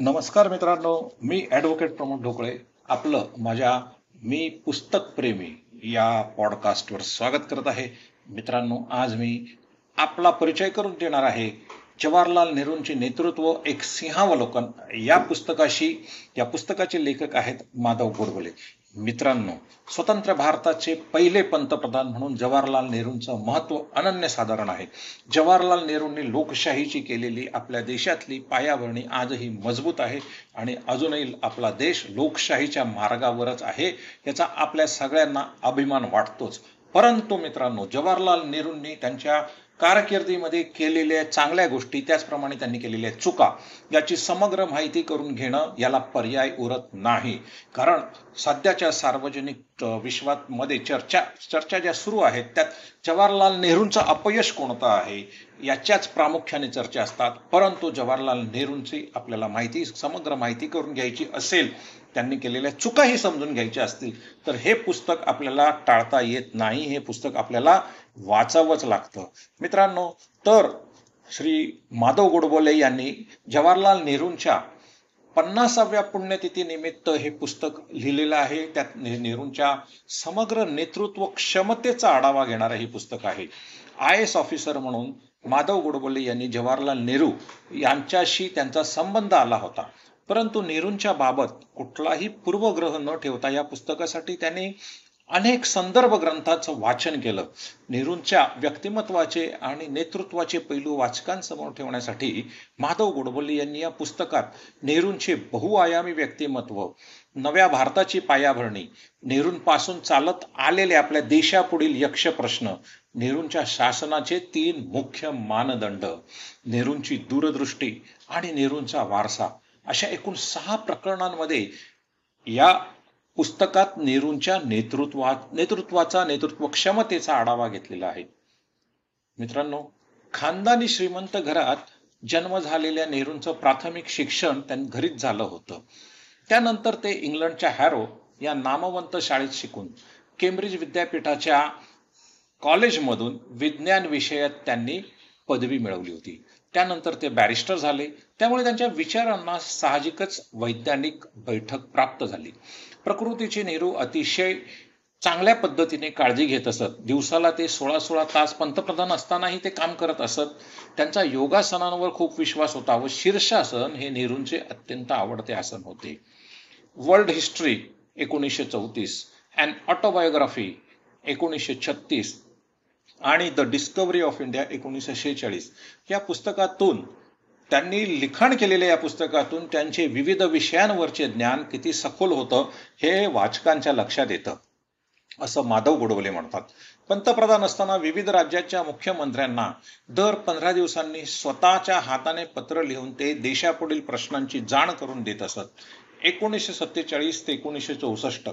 नमस्कार मित्रांनो मी ॲडव्होकेट प्रमोद ढोकळे. आपलं माझ्या मी पुस्तक प्रेमी या पॉडकास्टवर स्वागत करत आहे. मित्रांनो आज मी आपला परिचय करून देणार आहे जवाहरलाल नेहरूंचे नेतृत्व एक सिंहावलोकन. या पुस्तकाशी या पुस्तकाचे लेखक आहेत माधव गोडबोले. मित्रांनो स्वतंत्र भारताचे पहिले पंतप्रधान म्हणून जवाहरलाल नेहरूंचं महत्त्व अनन्यसाधारण आहे. जवाहरलाल नेहरूंनी लोकशाहीची केलेली आपल्या देशातली पायाभरणी आजही मजबूत आहे आणि अजूनही आपला देश लोकशाहीच्या मार्गावरच आहे याचा आपल्या सगळ्यांना अभिमान वाटतोच. परंतु मित्रांनो जवाहरलाल नेहरूंनी त्यांच्या कारकिर्दीमध्ये केलेल्या चांगल्या गोष्टी त्याचप्रमाणे त्यांनी केलेल्या चुका याची समग्र माहिती करून घेणं याला पर्याय उरत नाही. कारण सध्याच्या सार्वजनिक विश्वात मध्ये चर्चा चर्चा ज्या सुरू आहेत त्यात जवाहरलाल नेहरूंचं अपयश कोणतं आहे याच्याच प्रामुख्याने चर्चा असतात. परंतु जवाहरलाल नेहरूंची आपल्याला माहिती समग्र माहिती करून घ्यायची असेल त्यांनी केलेल्या चुकाही समजून घ्यायच्या असतील तर हे पुस्तक आपल्याला टाळता येत नाही. हे पुस्तक आपल्याला वाचावंच लागतं. मित्रांनो तर श्री माधव गोडबोले यांनी जवाहरलाल नेहरूंच्या पन्नासाव्या पुण्यतिथी निमित्त हे पुस्तक लिहिलेलं आहे. त्यात नेहरूंच्या समग्र नेतृत्व क्षमतेचा आढावा घेणारं हे पुस्तक आहे. आय एस ऑफिसर म्हणून माधव गोडबोले यांनी जवाहरलाल नेहरू यांच्याशी त्यांचा संबंध आला होता. परंतु नेहरूंच्या बाबत कुठलाही पूर्वग्रह न ठेवता या पुस्तकासाठी त्यांनी अनेक संदर्भ ग्रंथाचं वाचन केलं. नेहरूंच्या व्यक्तिमत्वाचे आणि नेतृत्वाचे पैलू वाचकांसमोर ठेवण्यासाठी माधव गोडबोले यांनी या पुस्तकात नेहरूंचे बहुआयामी व्यक्तिमत्व नव्या भारताची पायाभरणी नेहरूंपासून चालत आलेले आपल्या देशापुढील यक्ष प्रश्न नेहरूंच्या शासनाचे तीन मुख्य मानदंड नेहरूंची दूरदृष्टी आणि नेहरूंचा वारसा अशा एकूण सहा प्रकरणांमध्ये या पुस्तकात नेहरूंच्या नेतृत्वा नेतृत्वाचा नेतृत्व क्षमतेचा आढावा घेतलेला आहे. मित्रांनो खानदानी श्रीमंत घरात जन्म झालेल्या नेहरूंचं प्राथमिक शिक्षण त्यांनी घरीच झालं होतं. त्यानंतर ते इंग्लंडच्या हॅरो या नामवंत शाळेत शिकून केम्ब्रिज विद्यापीठाच्या कॉलेजमधून विज्ञान विषयात त्यांनी पदवी मिळवली होती. त्यानंतर ते बॅरिस्टर झाले. त्यामुळे त्यांच्या विचारांना साहजिकच वैज्ञानिक बैठक प्राप्त झाली. प्रकृतीचे नेहरू अतिशय चांगल्या पद्धतीने काळजी घेत असत. दिवसाला ते सोळा सोळा तास पंतप्रधान असतानाही ते काम करत असत. त्यांचा योगासनांवर खूप विश्वास होता व शीर्षासन हे नेहरूंचे अत्यंत आवडते आसन होते. वर्ल्ड हिस्ट्री एकोणीसशे चौतीस अँड ऑटोबायोग्राफी एकोणीसशे छत्तीस आणि द डिस्कवरी ऑफ इंडिया एकोणीसशे शेहेचाळीस या पुस्तकातून त्यांनी लिखाण केलेल्या या पुस्तकातून त्यांचे विविध विषयांवरचे ज्ञान किती सखोल होतं हे वाचकांच्या लक्षात येतं. असं माधव गोडवले म्हणतात. पंतप्रधान असताना विविध राज्याच्या मुख्यमंत्र्यांना दर पंधरा दिवसांनी स्वतःच्या हाताने पत्र लिहून ते देशापुढील प्रश्नांची जाण करून देत असत. एकोणीसशे सत्तेचाळीस ते एकोणीसशे चौसष्ट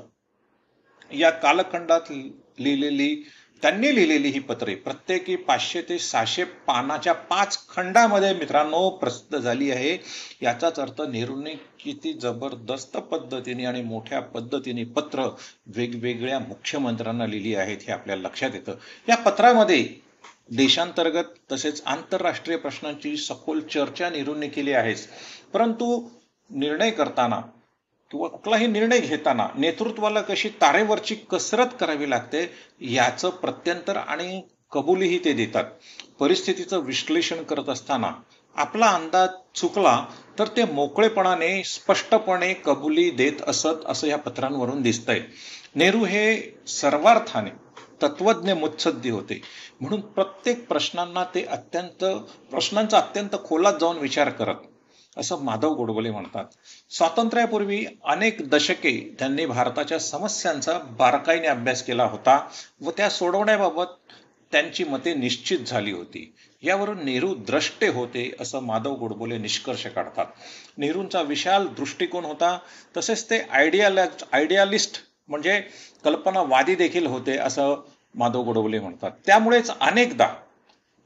या कालखंडात लिहिलेली त्यांनी लिहिलेली ही पत्रे प्रत्येकी पाचशे ते सहाशे पानाच्या पाच खंडामध्ये मित्रांनो प्रसिद्ध झाली आहे. याचाच अर्थ नेहरूंनी किती जबरदस्त पद्धतीने आणि मोठ्या पद्धतीने पत्र वेगवेगळ्या मुख्यमंत्र्यांना लिहिली आहेत हे आपल्याला लक्षात येतं. या पत्रामध्ये देशांतर्गत तसेच आंतरराष्ट्रीय प्रश्नांची सखोल चर्चा नेहरूंनी केली आहेच परंतु निर्णय करताना किंवा कुठलाही निर्णय घेताना नेतृत्वाला कशी तारेवरची कसरत करावी लागते याचं प्रत्यंतर आणि कबुलीही ते देतात. परिस्थितीचं विश्लेषण करत असताना आपला अंदाज चुकला तर ते मोकळेपणाने स्पष्टपणे कबुली देत असत असं या पत्रांवरून दिसतंय. नेहरू हे सर्वार्थाने तत्वज्ञ मुत्सद्दी होते. म्हणून प्रत्येक प्रश्नांना ते अत्यंत प्रश्नांचा अत्यंत खोलात जाऊन विचार करत. असं माधव गोडबोले म्हणतात. स्वातंत्र्यापूर्वी अनेक दशके त्यांनी भारताच्या समस्यांचा बारकाईने अभ्यास केला होता व त्या सोडवण्याबाबत त्यांची मते निश्चित झाली होती. यावरून नेहरू द्रष्टे होते असं माधव गोडबोले निष्कर्ष काढतात. नेहरूंचा विशाल दृष्टिकोन होता. तसेच ते आयडियाल आयडियालिस्ट म्हणजे कल्पनावादी देखील होते असं माधव गोडबोले म्हणतात. त्यामुळेच अनेकदा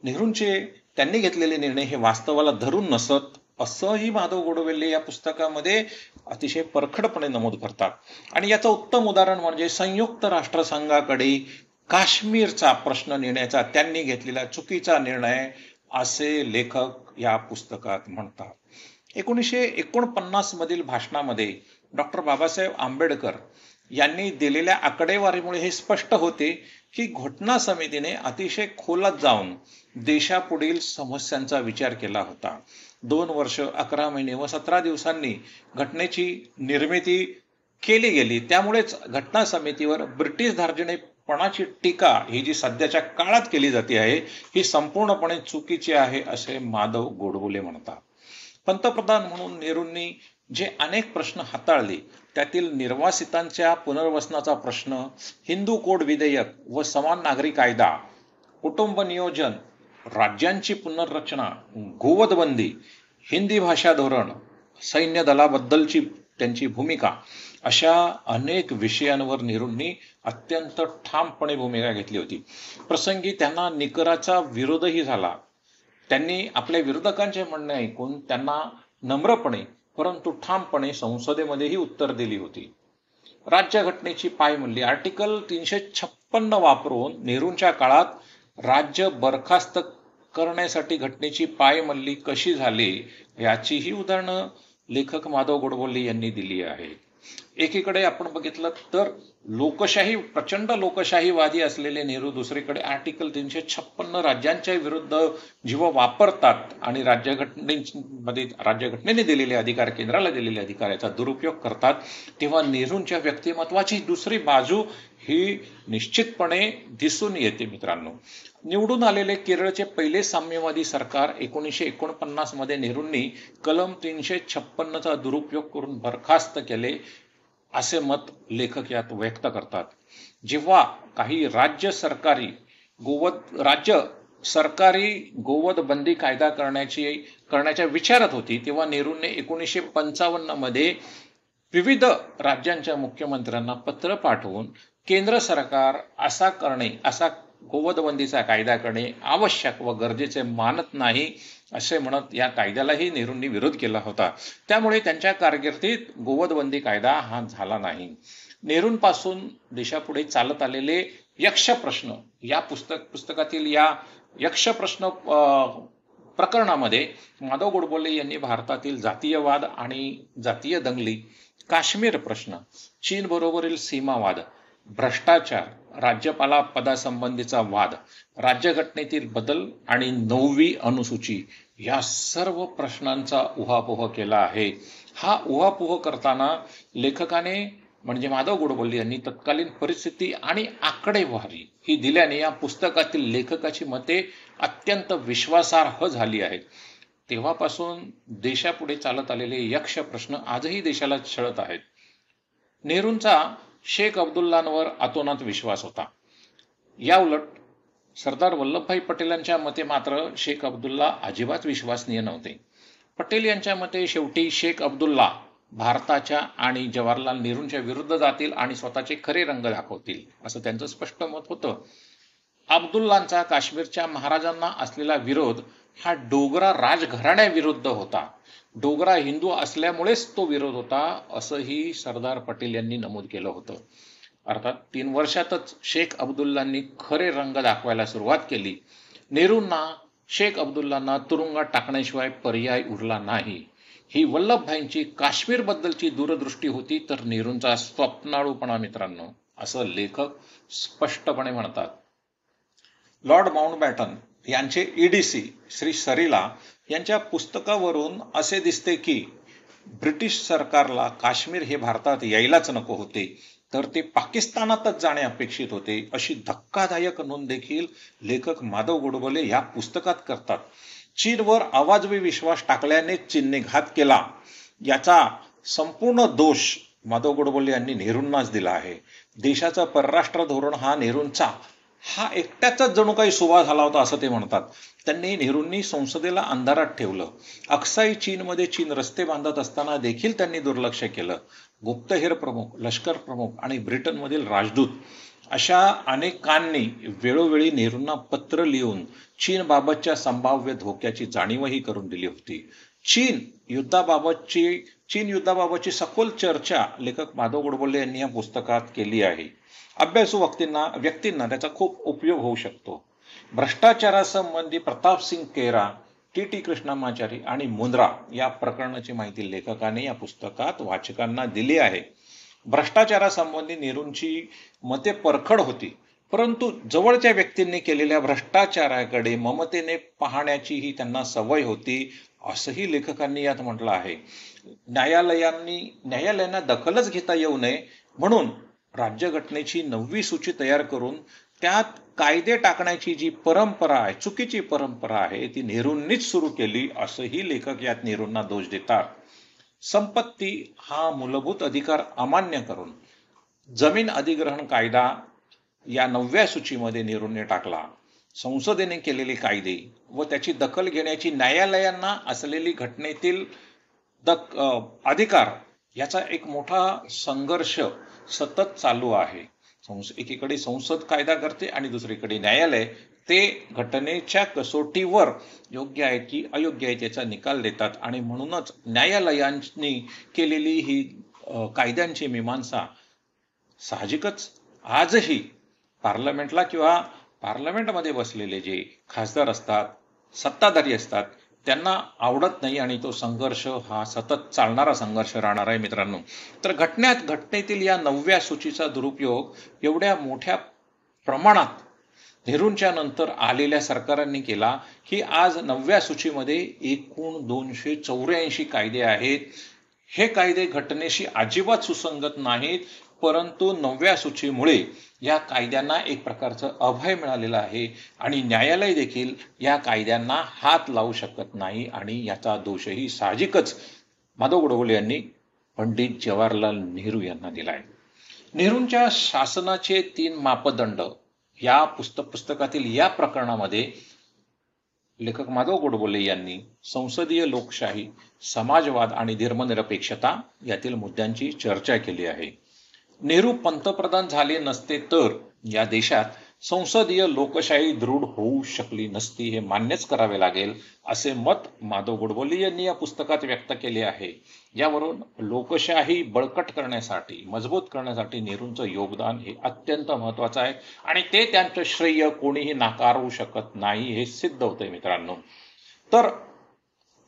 नेहरूंचे त्यांनी घेतलेले निर्णय हे वास्तवाला धरून नसत असंही माधव गोडवेल्ले या पुस्तकामध्ये अतिशय परखडपणे नमूद करतात. आणि याचं उत्तम उदाहरण म्हणजे संयुक्त राष्ट्रसंघाकडे काश्मीरचा प्रश्न नेण्याचा त्यांनी घेतलेला चुकीचा निर्णय असे लेखक या पुस्तकात म्हणतात. एकोणीसशे एकोणपन्नास मधील भाषणामध्ये डॉक्टर बाबासाहेब आंबेडकर यांनी दिलेल्या आकडेवारीमुळे हे स्पष्ट होते की घटना समितीने अतिशय खोलात जाऊन देशापुढील समस्यांचा विचार केला होता. दोन वर्ष अकरा महिने व सतरा दिवसांनी घटनेची निर्मिती केली गेली. त्यामुळेच घटना समितीवर ब्रिटिश धार्जिणेपणाची टीका ही जी सध्याच्या काळात केली जाते आहे ही संपूर्णपणे चुकीची आहे असे माधव गोडबोले म्हणतात. पंतप्रधान म्हणून नेहरूंनी जे अनेक प्रश्न हाताळले त्यातील निर्वासितांच्या पुनर्वसनाचा प्रश्न हिंदू कोड विधेयक व समान नागरी कायदा कुटुंब नियोजन राज्यांची पुनर्रचना गोवधबंदी हिंदी भाषा धोरण सैन्य दलाबद्दलची त्यांची भूमिका अशा अनेक विषयांवर नेहरूंनी अत्यंत ठामपणे भूमिका घेतली होती. प्रसंगी त्यांना निकराचा विरोधही झाला. त्यांनी आपल्या विरोधकांचे म्हणणे ऐकून त्यांना नम्रपणे परंतु ठामपणे संसदेमध्येही उत्तर दिली होती. राज्यघटनेची पायमल्ली आर्टिकल तीनशे छप्पन्न वापरून नेहरूंच्या काळात राज्य बरखास्त करण्यासाठी घटनेची पायमल्ली कशी झाली याचीही उदाहरणं लेखक माधव गोडबोल्ले यांनी दिली आहे एकीकडे आपण बघितलं तर लोकशाही प्रचंड लोकशाहीवादी असलेले नेहरू दुसरीकडे आर्टिकल तीनशे छप्पन्न राज्यांच्या विरुद्ध जेव्हा वापरतात आणि राज्यघटनेमध्ये राज्यघटनेने दिलेले अधिकार केंद्राला दिलेले अधिकार याचा दुरुपयोग करतात तेव्हा नेहरूंच्या व्यक्तिमत्वाची दुसरी बाजू ही निश्चितपणे दिसून येते मित्रांनो. निवडून आलेले केरळचे पहिले साम्यवादी सरकार एकोणीसशे एकोणपन्नासमध्ये नेहरूंनी कलम तीनशे छप्पन्नचा दुरुपयोग करून बरखास्त केले असे मत लेखक यात व्यक्त करतात. जेव्हा काही राज्य सरकारी गोवध राज्य सरकारी गोवध बंदी कायदा करण्याची करण्याच्या विचारात होती तेव्हा नेहरूंनी एकोणीसशे पंचावन्नमध्ये विविध राज्यांच्या मुख्यमंत्र्यांना पत्र पाठवून केंद्र सरकार असा करणे असा गोवधबंदीचा कायदा करणे आवश्यक व गरजेचे मानत नाही असे म्हणत या कायद्यालाही नेहरूंनी विरोध केला होता. त्यामुळे त्यांच्या कारकिर्दीत गोवधबंदी कायदा हा झाला नाही. नेहरूंपासून देशापुढे चालत आलेले यक्ष प्रश्न या पुस्तक पुस्तकातील या यक्ष प्रश्न प्रकरणामध्ये माधव गोडबोले यांनी भारतातील जातीयवाद आणि जातीय दंगली काश्मीर प्रश्न चीन बरोबरील सीमावाद भ्रष्टाचार राज्यपाला पदासंबंधीचा वाद राज्यघटनेतील बदल आणि नववी अनुसूची या सर्व प्रश्नांचा उहापोह केला आहे. हा उहापोह करताना लेखकाने म्हणजे माधव गोडबोले यांनी तत्कालीन परिस्थिती आणि आकडेवारी ही दिल्याने या पुस्तकातील लेखकाची मते अत्यंत विश्वासार्ह झाली आहेत. तेव्हापासून देशापुढे चालत आलेले यक्ष प्रश्न आजही देशाला छळत आहेत. नेहरूंचा शेख अब्दुल्लांवर अतोनात विश्वास होता. या उलट सरदार वल्लभभाई पटेलांच्या मते मात्र शेख अब्दुल्ला अजिबात विश्वासनीय नव्हते. पटेल यांच्या मते शेवटी शेख अब्दुल्ला भारताच्या आणि जवाहरलाल नेहरूंच्या विरुद्ध जातील आणि स्वतःचे खरे रंग दाखवतील असं त्यांचं स्पष्ट मत होतं. अब्दुल्लांचा काश्मीरच्या महाराजांना असलेला विरोध हा डोगरा राजघराण्याविरुद्ध होता. डोगरा हिंदू असल्यामुळेच तो विरोध होता असंही सरदार पटेल यांनी नमूद केलं होतं. अर्थात तीन वर्षातच शेख अब्दुल्लांनी खरे रंग दाखवायला सुरुवात केली. नेहरूंना शेख अब्दुल्लांना तुरुंगात टाकण्याशिवाय पर्याय उरला नाही. ही वल्लभभाईंची काश्मीर बद्दलची दूरदृष्टी होती तर नेहरूंचा स्वप्नाळूपणा मित्रांनो असं लेखक स्पष्टपणे म्हणतात. लॉर्ड माउंटबॅटन यांचे ईडीसी श्री सरीला यांच्या पुस्तकावरून असे दिसते की ब्रिटिश सरकारला काश्मीर हे भारतात यायलाच नको होते तर ते पाकिस्तानातच जाणे अपेक्षित होते अशी धक्कादायक नोंद देखील लेखक माधव गोडबोले या पुस्तकात करतात. चीनवर आवाजवी विश्वास टाकल्याने चीनने घात केला. याचा संपूर्ण दोष माधव गोडबोले यांनी नेहरूंनाच दिला आहे. देशाचा परराष्ट्र धोरण हा नेहरूंचा हा एकट्याचाच जणू काही सुभा झाला होता असं ते म्हणतात. त्यांनी नेहरूंनी संसदेला अंधारात ठेवलं. अक्साई चीनमध्ये चीन रस्ते बांधत असताना देखील त्यांनी दुर्लक्ष केलं. गुप्तहेर प्रमुख लष्कर प्रमुख आणि ब्रिटनमधील राजदूत अशा अनेकांनी वेळोवेळी नेहरूंना पत्र लिहून चीनबाबतच्या संभाव्य धोक्याची जाणीवही करून दिली होती. चीन युद्धाबाबतची चीन युद्धाबाबतची सखोल चर्चा लेखक माधव गोडबोले यांनी या पुस्तकात केली आहे. अभ्यासू व्यक्तींना व्यक्तींना त्याचा खूप उपयोग होऊ शकतो. भ्रष्टाचारासंबंधी प्रताप सिंग केरा टी टी कृष्णमाचारी आणि मुंद्रा या प्रकरणाची माहिती लेखकाने या पुस्तकात वाचकांना दिली आहे. भ्रष्टाचारासंबंधी नेहरूंची मते परखड होती परंतु जवळच्या व्यक्तींनी केलेल्या भ्रष्टाचाराकडे ममतेने पाहण्याचीही त्यांना सवय होती असंही लेखकांनी यात म्हटलं आहे. न्यायालयांनी न्यायालयांना दखलच घेता येऊ नये म्हणून राज्यघटनेची नववी सूची तयार करून त्यात कायदे टाकण्याची जी परंपरा आहे चुकीची परंपरा आहे ती नेहरूंनीच सुरू केली असंही लेखक यात नेहरूंना दोष देतात. संपत्ती हा मूलभूत अधिकार अमान्य करून जमीन अधिग्रहण कायदा या नवव्या सूचीमध्ये नेहरूंनी टाकला. संसदेने केलेले कायदे व त्याची दखल घेण्याची न्यायालयांना असलेली घटनेतील दक अधिकार याचा एक मोठा संघर्ष सतत चालू आहे. एकीकडे संसद कायदा करते आणि दुसरीकडे न्यायालय. ते घटनेच्या कसोटीवर योग्य आहे की अयोग्य आहे त्याचा निकाल देतात आणि म्हणूनच न्यायालयांनी केलेली ही कायद्यांची मीमांसा साहजिकच आजही पार्लमेंटला किंवा पार्लमेंटमध्ये बसलेले जे खासदार असतात सत्ताधारी असतात त्यांना आवडत नाही आणि तो संघर्ष हा सतत चालणारा संघर्ष राहणार आहे मित्रांनो. तर घटनेत घटनेतील या नवव्या सूचीचा दुरुपयोग एवढ्या मोठ्या प्रमाणात नेहरूंच्या नंतर आलेल्या सरकारांनी केला की आज नवव्या सूचीमध्ये एकूण दोनशे चौऱ्याऐंशी कायदे आहेत. हे कायदे घटनेशी अजिबात सुसंगत नाहीत. परंतु नवव्या सूचीमुळे या कायद्यांना एक प्रकारचं अभय मिळालेलं आहे आणि न्यायालय देखील या कायद्यांना हात लावू शकत नाही आणि याचा दोषही साहजिकच माधव गोडबोले यांनी पंडित जवाहरलाल नेहरू यांना दिलाय. नेहरूंच्या शासनाचे तीन मापदंड या पुस्तक पुस्तकातील या प्रकरणामध्ये लेखक माधव गोडबोले यांनी संसदीय लोकशाही समाजवाद आणि धर्मनिरपेक्षता यातील मुद्द्यांची चर्चा केली आहे. नेहरू पंतप्रधान झाले नसते तर या देशात संसदीय लोकशाही दृढ होऊ शकली नसती हे मान्यच करावे लागेल असे मत माधव गोडबोले यांनी या पुस्तकात व्यक्त केले आहे. यावरून लोकशाही बळकट करण्यासाठी मजबूत करण्यासाठी नेहरूंचं योगदान हे अत्यंत महत्वाचं आहे आणि ते त्यांचं श्रेय कोणीही नाकारू शकत नाही हे सिद्ध होते मित्रांनो. तर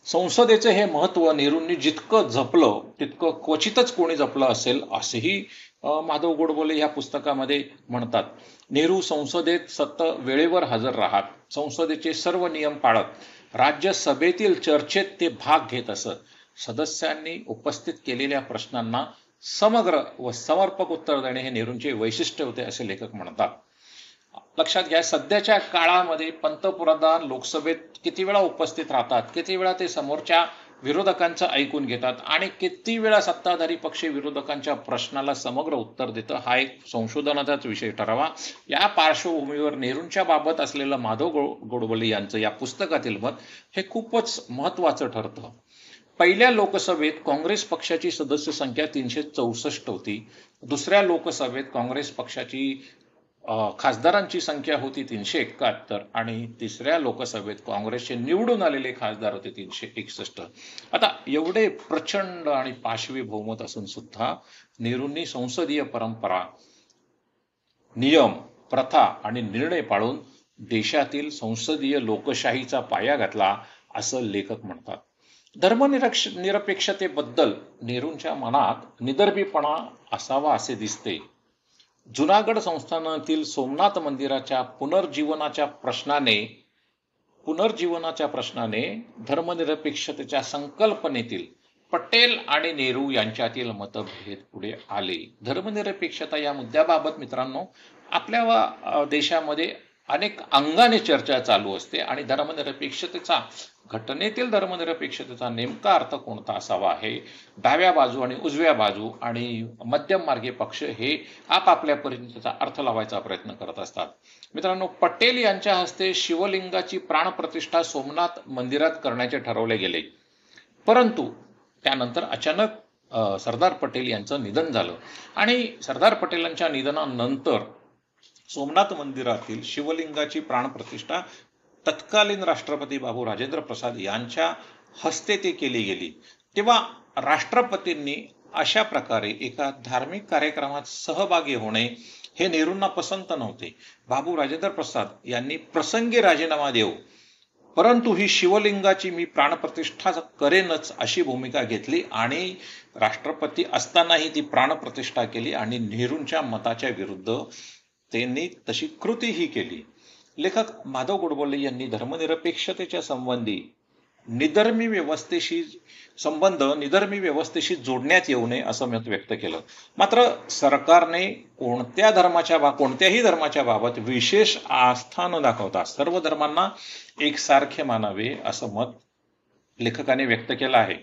संसदेचं हे महत्त्व नेहरूंनी जितकं जपलं तितकं क्वचितच कोणी जपलं असेल असेही माधव गोडबोले या पुस्तकामध्ये म्हणतात नेहरू संसदेत सत वेळेवर हजर राहत. संसदेचे सर्व नियम पाळत. राज्यसभेतील चर्चेत ते भाग घेत असत. सदस्यांनी उपस्थित केलेल्या प्रश्नांना समग्र व समर्पक उत्तर देणे हे नेहरूंचे वैशिष्ट्य होते असे लेखक म्हणतात. लक्षात घ्या सध्याच्या काळामध्ये पंतप्रधान लोकसभेत किती वेळा उपस्थित राहतात? किती वेळा ते समोरच्या विरोधकांचं ऐकून घेतात आणि किती वेळा सत्ताधारी पक्ष विरोधकांच्या प्रश्नाला समग्र उत्तर देतं हा एक संशोधनाचाच विषय ठरावा. या पार्श्वभूमीवर नेहरूंच्या बाबत असलेलं माधव गोडबोले यांचं या पुस्तकातील मत हे खूपच महत्वाचं ठरतं. पहिल्या लोकसभेत काँग्रेस पक्षाची सदस्य संख्या तीनशे चौसष्ट होती. दुसऱ्या लोकसभेत काँग्रेस पक्षाची खासदारांची संख्या होती तीनशे एकाहत्तर आणि तिसऱ्या लोकसभेत काँग्रेसचे निवडून आलेले खासदार होते तीनशे एकसष्ट. आता एवढे प्रचंड आणि पाशवी बहुमत असून सुद्धा नेहरूंनी संसदीय परंपरा नियम प्रथा आणि निर्णय पाळून देशातील संसदीय लोकशाहीचा पाया घातला असं लेखक म्हणतात. धर्मनिरक्ष निरपेक्षतेबद्दल नेहरूंच्या मनात निदर्भीपणा असावा असे दिसते. जुनागड संस्थानातील सोमनाथ मंदिराच्या पुनर्जीवनाच्या प्रश्नाने पुनर्जीवनाच्या प्रश्नाने धर्मनिरपेक्षतेच्या संकल्पनेतील पटेल आणि नेहरू यांच्यातील मतभेद पुढे आले. धर्मनिरपेक्षता या मुद्द्याबाबत मित्रांनो आपल्या देशामध्ये अनेक अंगाने चर्चा चालू असते आणि धर्मनिरपेक्षतेचा घटनेतील धर्मनिरपेक्षतेचा नेमका अर्थ कोणता असावा हे डाव्या बाजू आणि उजव्या बाजू आणि मध्यम मार्गी पक्ष हे आपापल्या त्याचा अर्थ लावायचा प्रयत्न करत असतात. मित्रांनो पटेल यांच्या हस्ते शिवलिंगाची प्राणप्रतिष्ठा सोमनाथ मंदिरात करण्याचे ठरवले गेले. परंतु त्यानंतर अचानक सरदार पटेल यांचं निधन झालं आणि सरदार पटेलांच्या निधनानंतर सोमनाथ मंदिरातील शिवलिंगाची प्राणप्रतिष्ठा तत्कालीन राष्ट्रपती बाबू राजेंद्र प्रसाद यांच्या हस्ते ते केली गेली. तेव्हा राष्ट्रपतींनी अशा प्रकारे एका धार्मिक कार्यक्रमात सहभागी होणे हे नेहरूंना पसंत नव्हते. बाबू राजेंद्र प्रसाद यांनी प्रसंगी राजीनामा देऊ. परंतु ही शिवलिंगाची मी प्राणप्रतिष्ठा करेनच अशी भूमिका घेतली आणि राष्ट्रपती असतानाही ती प्राणप्रतिष्ठा केली आणि नेहरूंच्या मताच्या विरुद्ध त्यांनी तशी कृतीही केली. लेखक माधव गोडबोले यांनी धर्मनिरपेक्षतेच्या संबंधी निधर्मी व्यवस्थेशी संबंध निधर्मी व्यवस्थेशी जोडण्यात येऊ नये असं मत व्यक्त केलं. मात्र सरकारने कोणत्या धर्माच्या बा कोणत्याही धर्माच्या बाबत विशेष आस्था न दाखवता सर्व धर्मांना एकसारखे मानावे असं मत लेखकाने व्यक्त केलं आहे.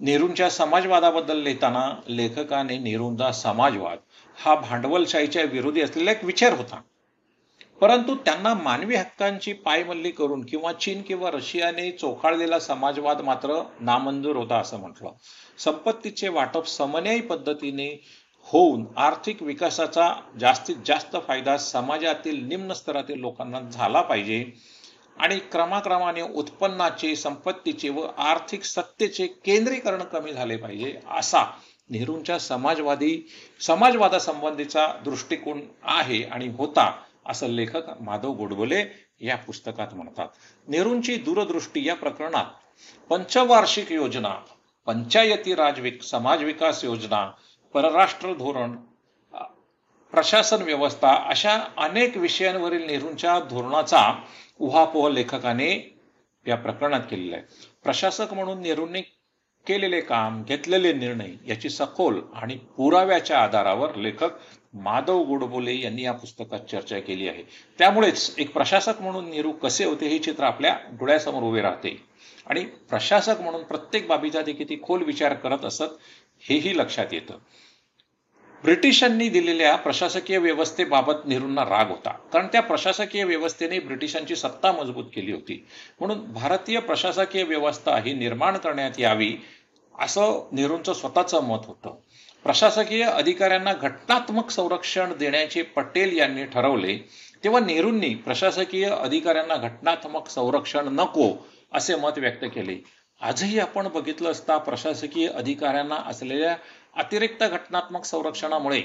नेहरूंच्या समाजवादाबद्दल लिहिताना लेखकाने नेहरूंचा समाजवाद हा भांडवलशाहीच्या विरोधी असलेला एक विचार होता. परंतु त्यांना मानवी हक्कांची पायमल्ली करून किंवा चीन किंवा रशियाने चोखाळलेला समाजवाद मात्र नामंजूर होता असं म्हटलं. संपत्तीचे वाटप समन्यायी पद्धतीने होऊन आर्थिक विकासाचा जास्तीत जास्त फायदा समाजातील निम्न स्तरातील लोकांना झाला पाहिजे आणि क्रमाक्रमाने उत्पन्नाचे संपत्तीचे व आर्थिक सत्तेचे केंद्रीकरण कमी झाले पाहिजे असा नेहरूंच्या समाजवादी समाजवादासंबंधीचा दृष्टिकोन आहे आणि होता असं लेखक माधव गोडबोले या पुस्तकात म्हणतात. नेहरूंची दूरदृष्टी या प्रकरणात पंचवार्षिक योजना पंचायती राज समाज विकास योजना परराष्ट्र धोरण प्रशासन व्यवस्था अशा अनेक विषयांवरील नेहरूंच्या धोरणाचा उहापोह लेखकाने या प्रकरणात केलेला आहे. प्रशासक म्हणून नेहरूंनी केलेले काम घेतलेले निर्णय याची सखोल आणि पुराव्याच्या आधारावर लेखक माधव गोडबोले यांनी या पुस्तकात चर्चा केली आहे. त्यामुळेच एक प्रशासक म्हणून नेहरू कसे होते हे चित्र आपल्या डोळ्यासमोर उभे राहते. आणि प्रशासक म्हणून प्रत्येक बाबीचा ते किती खोल विचार करत असत हेही लक्षात येतं. ब्रिटिशांनी दिलेल्या प्रशासकीय व्यवस्थेबाबत नेहरूंना राग होता. कारण त्या प्रशासकीय व्यवस्थेने ब्रिटिशांची सत्ता मजबूत केली होती. म्हणून भारतीय प्रशासकीय व्यवस्था ही निर्माण करण्यात यावी असं नेहरूंचं स्वतःचं मत होतं. प्रशासकीय अधिकाऱ्यांना घटनात्मक संरक्षण देण्याचे पटेल यांनी ठरवले तेव्हा नेहरूंनी प्रशासकीय अधिकाऱ्यांना घटनात्मक संरक्षण नको असे मत व्यक्त केले. आजही आपण बघितलं असता प्रशासकीय अधिकाऱ्यांना असलेल्या अतिरिक्त घटनात्मक संरक्षणामुळे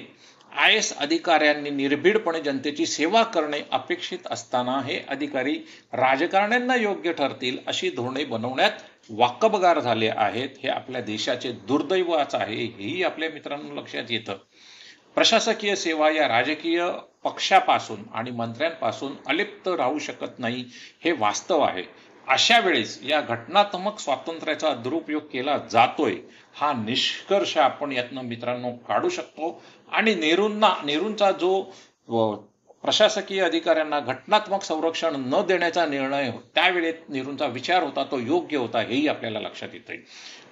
आय एस अधिकाऱ्यांनी निर्भीडपणे जनतेची सेवा करणे अपेक्षित असताना हे अधिकारी राजकारण्यांना योग्य ठरतील अशी धोरणे बनवण्यात वाकबगार झाले आहेत. हे आपल्या देशाचे दुर्दैवच आहे हेही आपल्या मित्रांनो लक्षात येतं. प्रशासकीय सेवा या राजकीय पक्षापासून आणि मंत्र्यांपासून अलिप्त राहू शकत नाही हे वास्तव आहे. अशा वेळेस या घटनात्मक स्वातंत्र्याचा दुरुपयोग केला जातोय हा निष्कर्ष आपण यातनं मित्रांनो काढू शकतो. आणि नेहरूंना नेहरूंचा जो प्रशासकीय अधिकाऱ्यांना घटनात्मक संरक्षण न देण्याचा निर्णय त्यावेळेत नेहरूंचा विचार होता तो योग्य होता हेही आपल्याला लक्षात येते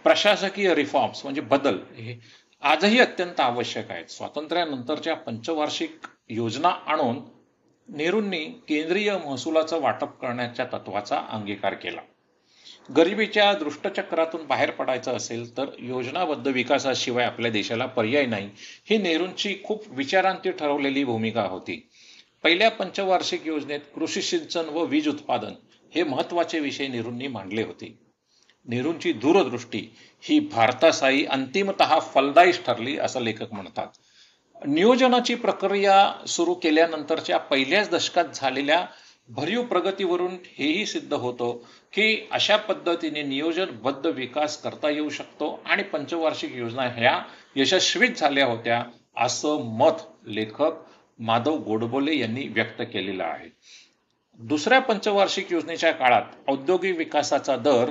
प्रशासकीय रिफॉर्म्स म्हणजे बदल हे आजही अत्यंत आवश्यक आहेत. स्वातंत्र्यानंतरच्या पंचवार्षिक योजना आणून नेहरूंनी केंद्रीय महसुलाचं वाटप करण्याच्या तत्वाचा अंगीकार केला. गरिबीच्या दृष्टचक्रातून बाहेर पडायचं असेल तर योजनाबद्ध विकासाशिवाय आपल्या देशाला पर्याय नाही ही नेहरूंची खूप विचारांती ठरवलेली भूमिका होती. पहिल्या पंचवार्षिक योजनेत कृषी सिंचन व वीज उत्पादन हे महत्त्वाचे विषय नेहरूंनी मांडले होते. नेहरूंची दूरदृष्टी ही भारतासाई अंतिमत फलदायी ठरली असं लेखक म्हणतात. नियोजनाची प्रक्रिया सुरू केल्यानंतरच्या पहिल्याच दशकात झालेल्या भरीव प्रगतीवरून हेही सिद्ध होतं की अशा पद्धतीने नियोजनबद्ध विकास करता येऊ शकतो आणि पंचवार्षिक योजना ह्या यशस्वीच झाल्या होत्या असं मत लेखक माधव गोडबोले यांनी व्यक्त केलेलं आहे. दुसऱ्या पंचवार्षिक योजनेच्या काळात औद्योगिक विकासाचा दर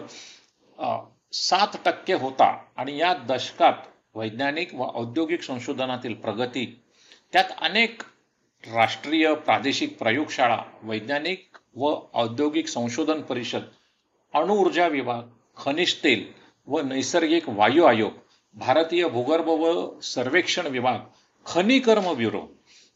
सात टक्के होता आणि या दशकात वैज्ञानिक व औद्योगिक संशोधनातील प्रगती त्यात अनेक राष्ट्रीय प्रादेशिक प्रयोगशाळा वैज्ञानिक व औद्योगिक संशोधन परिषद अणुऊर्जा विभाग खनिज तेल व नैसर्गिक वायू आयोग भारतीय भूगर्भ व सर्वेक्षण विभाग खनिकर्म ब्युरो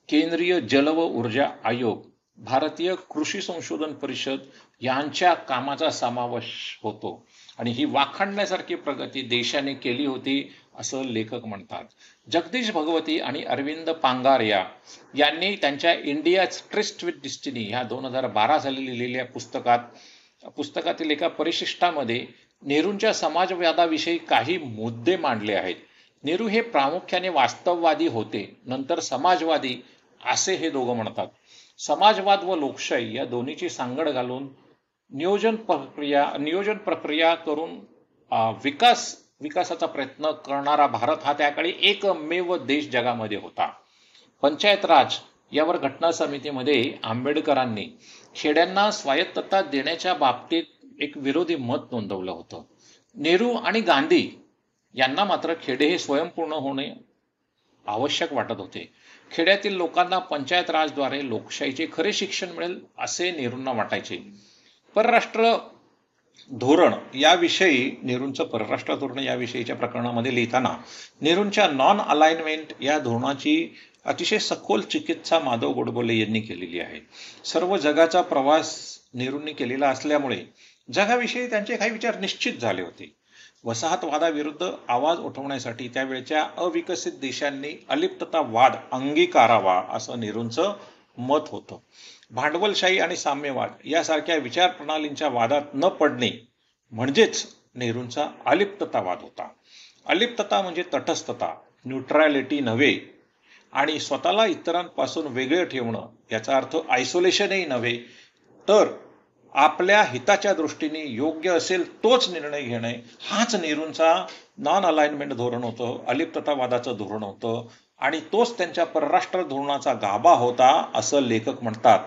केंद्रीय जल व ऊर्जा आयोग भारतीय कृषी संशोधन परिषद यांच्या कामाचा समावेश होतो. आणि ही वाखाणण्यासारखी प्रगती देशाने केली होती असं लेखक म्हणतात. जगदीश भगवती आणि अरविंद पांगारिया यांनी त्यांच्या इंडिया ट्रिस्ट विथ डिस्टिनी ह्या दोन हजार बारा साली लिहिलेल्या पुस्तकात पुस्तकातील एका परिशिष्टामध्ये नेहरूंच्या समाजवादाविषयी काही मुद्दे मांडले आहेत. नेहरू हे प्रामुख्याने वास्तववादी होते नंतर समाजवादी असे हे दोघं म्हणतात. समाजवाद व लोकशाही या दोन्हीची सांगड घालून नियोजन प्रक्रिया नियोजन प्रक्रिया करून विकास विकासाचा प्रयत्न करणारा भारत हा त्याकडे एकमेव देश जगामध्ये होता. पंचायत राज यावर घटना समितीमध्ये आंबेडकरांनी खेड्यांना स्वायत्तता देण्याच्या बाबतीत एक विरोधी मत नोंदवलं होतं. नेहरू आणि गांधी यांना मात्र खेडे हे स्वयंपूर्ण होणे आवश्यक वाटत होते. खेड्यातील लोकांना पंचायत राजद्वारे लोकशाहीचे खरे शिक्षण मिळेल असे नेहरूंना वाटायचे. परराष्ट्र धोरण याविषयी नेहरूंचं परराष्ट्र धोरण याविषयीच्या प्रकरणामध्ये लिहिताना नेहरूंच्या नॉन अलाइनमेंट या धोरणाची अतिशय सखोल चिकित्सा माधव गोडबोले यांनी केलेली आहे. सर्व जगाचा प्रवास नेहरूंनी केलेला असल्यामुळे जगाविषयी त्यांचे काही विचार निश्चित झाले होते. वसाहतवादाविरुद्ध आवाज उठवण्यासाठी त्यावेळच्या अविकसित देशांनी अलिप्तता वाद अंगीकारावा असं नेहरूंचं मत होतं. भांडवलशाही आणि साम्यवाद यासारख्या विचार प्रणालींच्या वादात न पडणे म्हणजेच नेहरूंचा अलिप्ततावाद होता. अलिप्तता म्हणजे तटस्थता न्यूट्रॅलिटी नव्हे आणि स्वतःला इतरांपासून वेगळं ठेवणं याचा अर्थ आयसोलेशनही नव्हे. तर आपल्या हिताच्या दृष्टीने योग्य असेल तोच निर्णय घेणे हाच नेहरूंचा नॉन अलाइनमेंट धोरण होतं अलिप्ततावादाचं धोरण होतं. आणि तोच त्यांच्या परराष्ट्र धोरणाचा गाभा होता असं लेखक म्हणतात.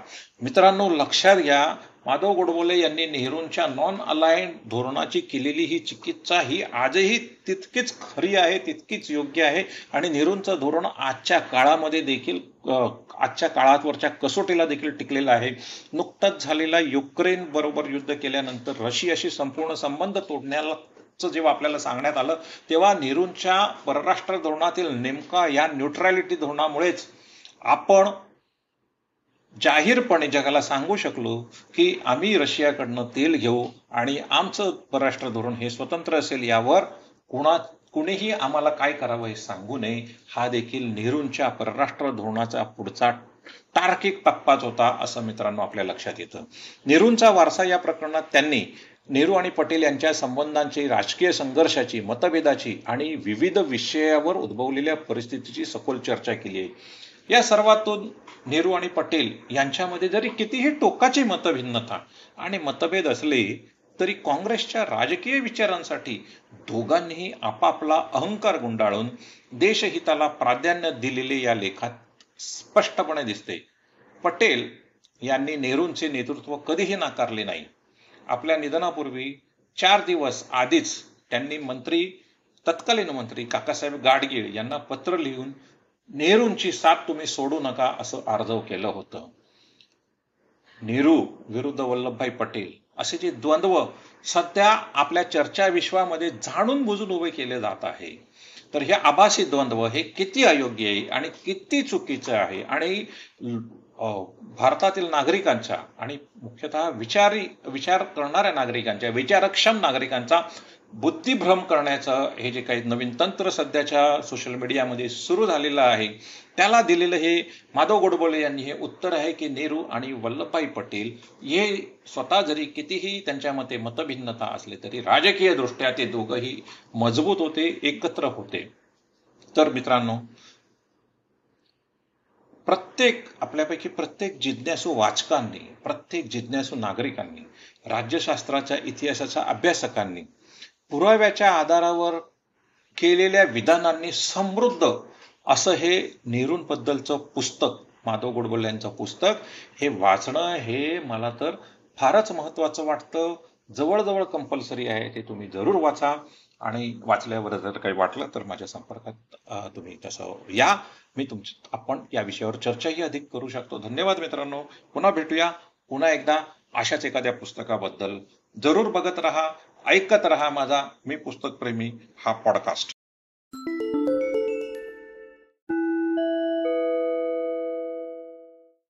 मित्रांनो लक्षात घ्या माधव गोडबोले यांनी नेहरूंच्या नॉन अलायन धोरणाची केलेली ही चिकित्सा ही आजही तितकीच खरी आहे तितकीच योग्य आहे. आणि नेहरूंचं धोरण आजच्या काळामध्ये देखील आजच्या काळावरच्या कसोटीला देखील टिकलेलं आहे. नुकताच झालेला युक्रेन बरोबर युद्ध केल्यानंतर रशियाशी संपूर्ण संबंध तोडण्याला जेव्हा आपल्याला सांगण्यात आलं तेव्हा नेहरूंच्या परराष्ट्र धोरणातील नेमका या न्यूट्रॅलिटी धोरणामुळेच आपण जाहीरपणे जगाला सांगू शकलो की आम्ही रशियाकडनं तेल घेऊ आणि आमचं परराष्ट्र धोरण हे स्वतंत्र असेल यावर कुणा कुणीही आम्हाला काय करावं हे सांगू नये. हा देखील नेहरूंच्या परराष्ट्र धोरणाचा पुढचा तार्किक टप्पाच होता असं मित्रांनो आपल्या लक्षात येतं. नेहरूंचा वारसा या प्रकरणात त्यांनी नेहरू आणि पटेल यांच्या संबंधांची राजकीय संघर्षाची मतभेदाची आणि विविध विषयावर उद्भवलेल्या परिस्थितीची सखोल चर्चा केली आहे. या सर्वातून नेहरू आणि पटेल यांच्यामध्ये जरी कितीही टोकाची मतभिन्नता आणि मतभेद असले तरी काँग्रेसच्या राजकीय विचारांसाठी दोघांनीही आपापला अहंकार गुंडाळून देशहिताला प्राधान्य दिलेले या लेखात स्पष्टपणे दिसते. पटेल यांनी नेहरूंचे नेतृत्व कधीही नाकारले नाही. आपल्या निधनापूर्वी चार दिवस आधीच त्यांनी मंत्री तत्कालीन मंत्री काकासाहेब गाडगीळ यांना पत्र लिहून नेहरूंची साथ तुम्ही सोडू नका असं अर्जव केलं होतं. नेहरू विरुद्ध वल्लभभाई पटेल असे जे द्वंद्व सध्या आपल्या चर्चा विश्वामध्ये जाणून बुजून उभे केले जात आहे. तर हे आभासी द्वंद्व हे किती अयोग्य आहे आणि किती चुकीचं आहे आणि भारतातील नागरिकांच्या आणि मुख्यतः विचारी विचार करणाऱ्या नागरिकांच्या विचारक्षम नागरिकांचा बुद्धिभ्रम करण्याचं हे जे काही नवीन तंत्र सध्याच्या सोशल मीडियामध्ये सुरू झालेलं आहे त्याला दिलेलं हे माधव गोडबोले यांनी हे उत्तर आहे की नेहरू आणि वल्लभभाई पटेल हे स्वतः जरी कितीही त्यांच्या मते मतभिन्नता असले तरी राजकीय दृष्ट्या ते दोघंही मजबूत होते एकत्र होते. तर मित्रांनो प्रत्येक आपल्यापैकी प्रत्येक जिज्ञासू वाचकांनी प्रत्येक जिज्ञासू नागरिकांनी राज्यशास्त्राच्या इतिहासाच्या अभ्यासकांनी पुराव्याच्या आधारावर केलेल्या विधानांनी समृद्ध असं हे नेहरूंबद्दलचं पुस्तक माधव गोडबोले यांचं पुस्तक हे वाचणं हे मला तर फारच महत्वाचं वाटतं. जवळजवळ कंपल्सरी आहे ते तुम्ही जरूर वाचा. आणि वाचल्यावर जर काही वाटलं तर माझ्या संपर्कात तुम्ही तसं या. मी तुमची आपण या विषयावर चर्चाही अधिक करू शकतो. धन्यवाद मित्रांनो. पुन्हा भेटूया. पुन्हा एकदा अशाच एखाद्या पुस्तकाबद्दल. जरूर बघत राहा ऐकत राहा माझा मी पुस्तक प्रेमी हा पॉडकास्ट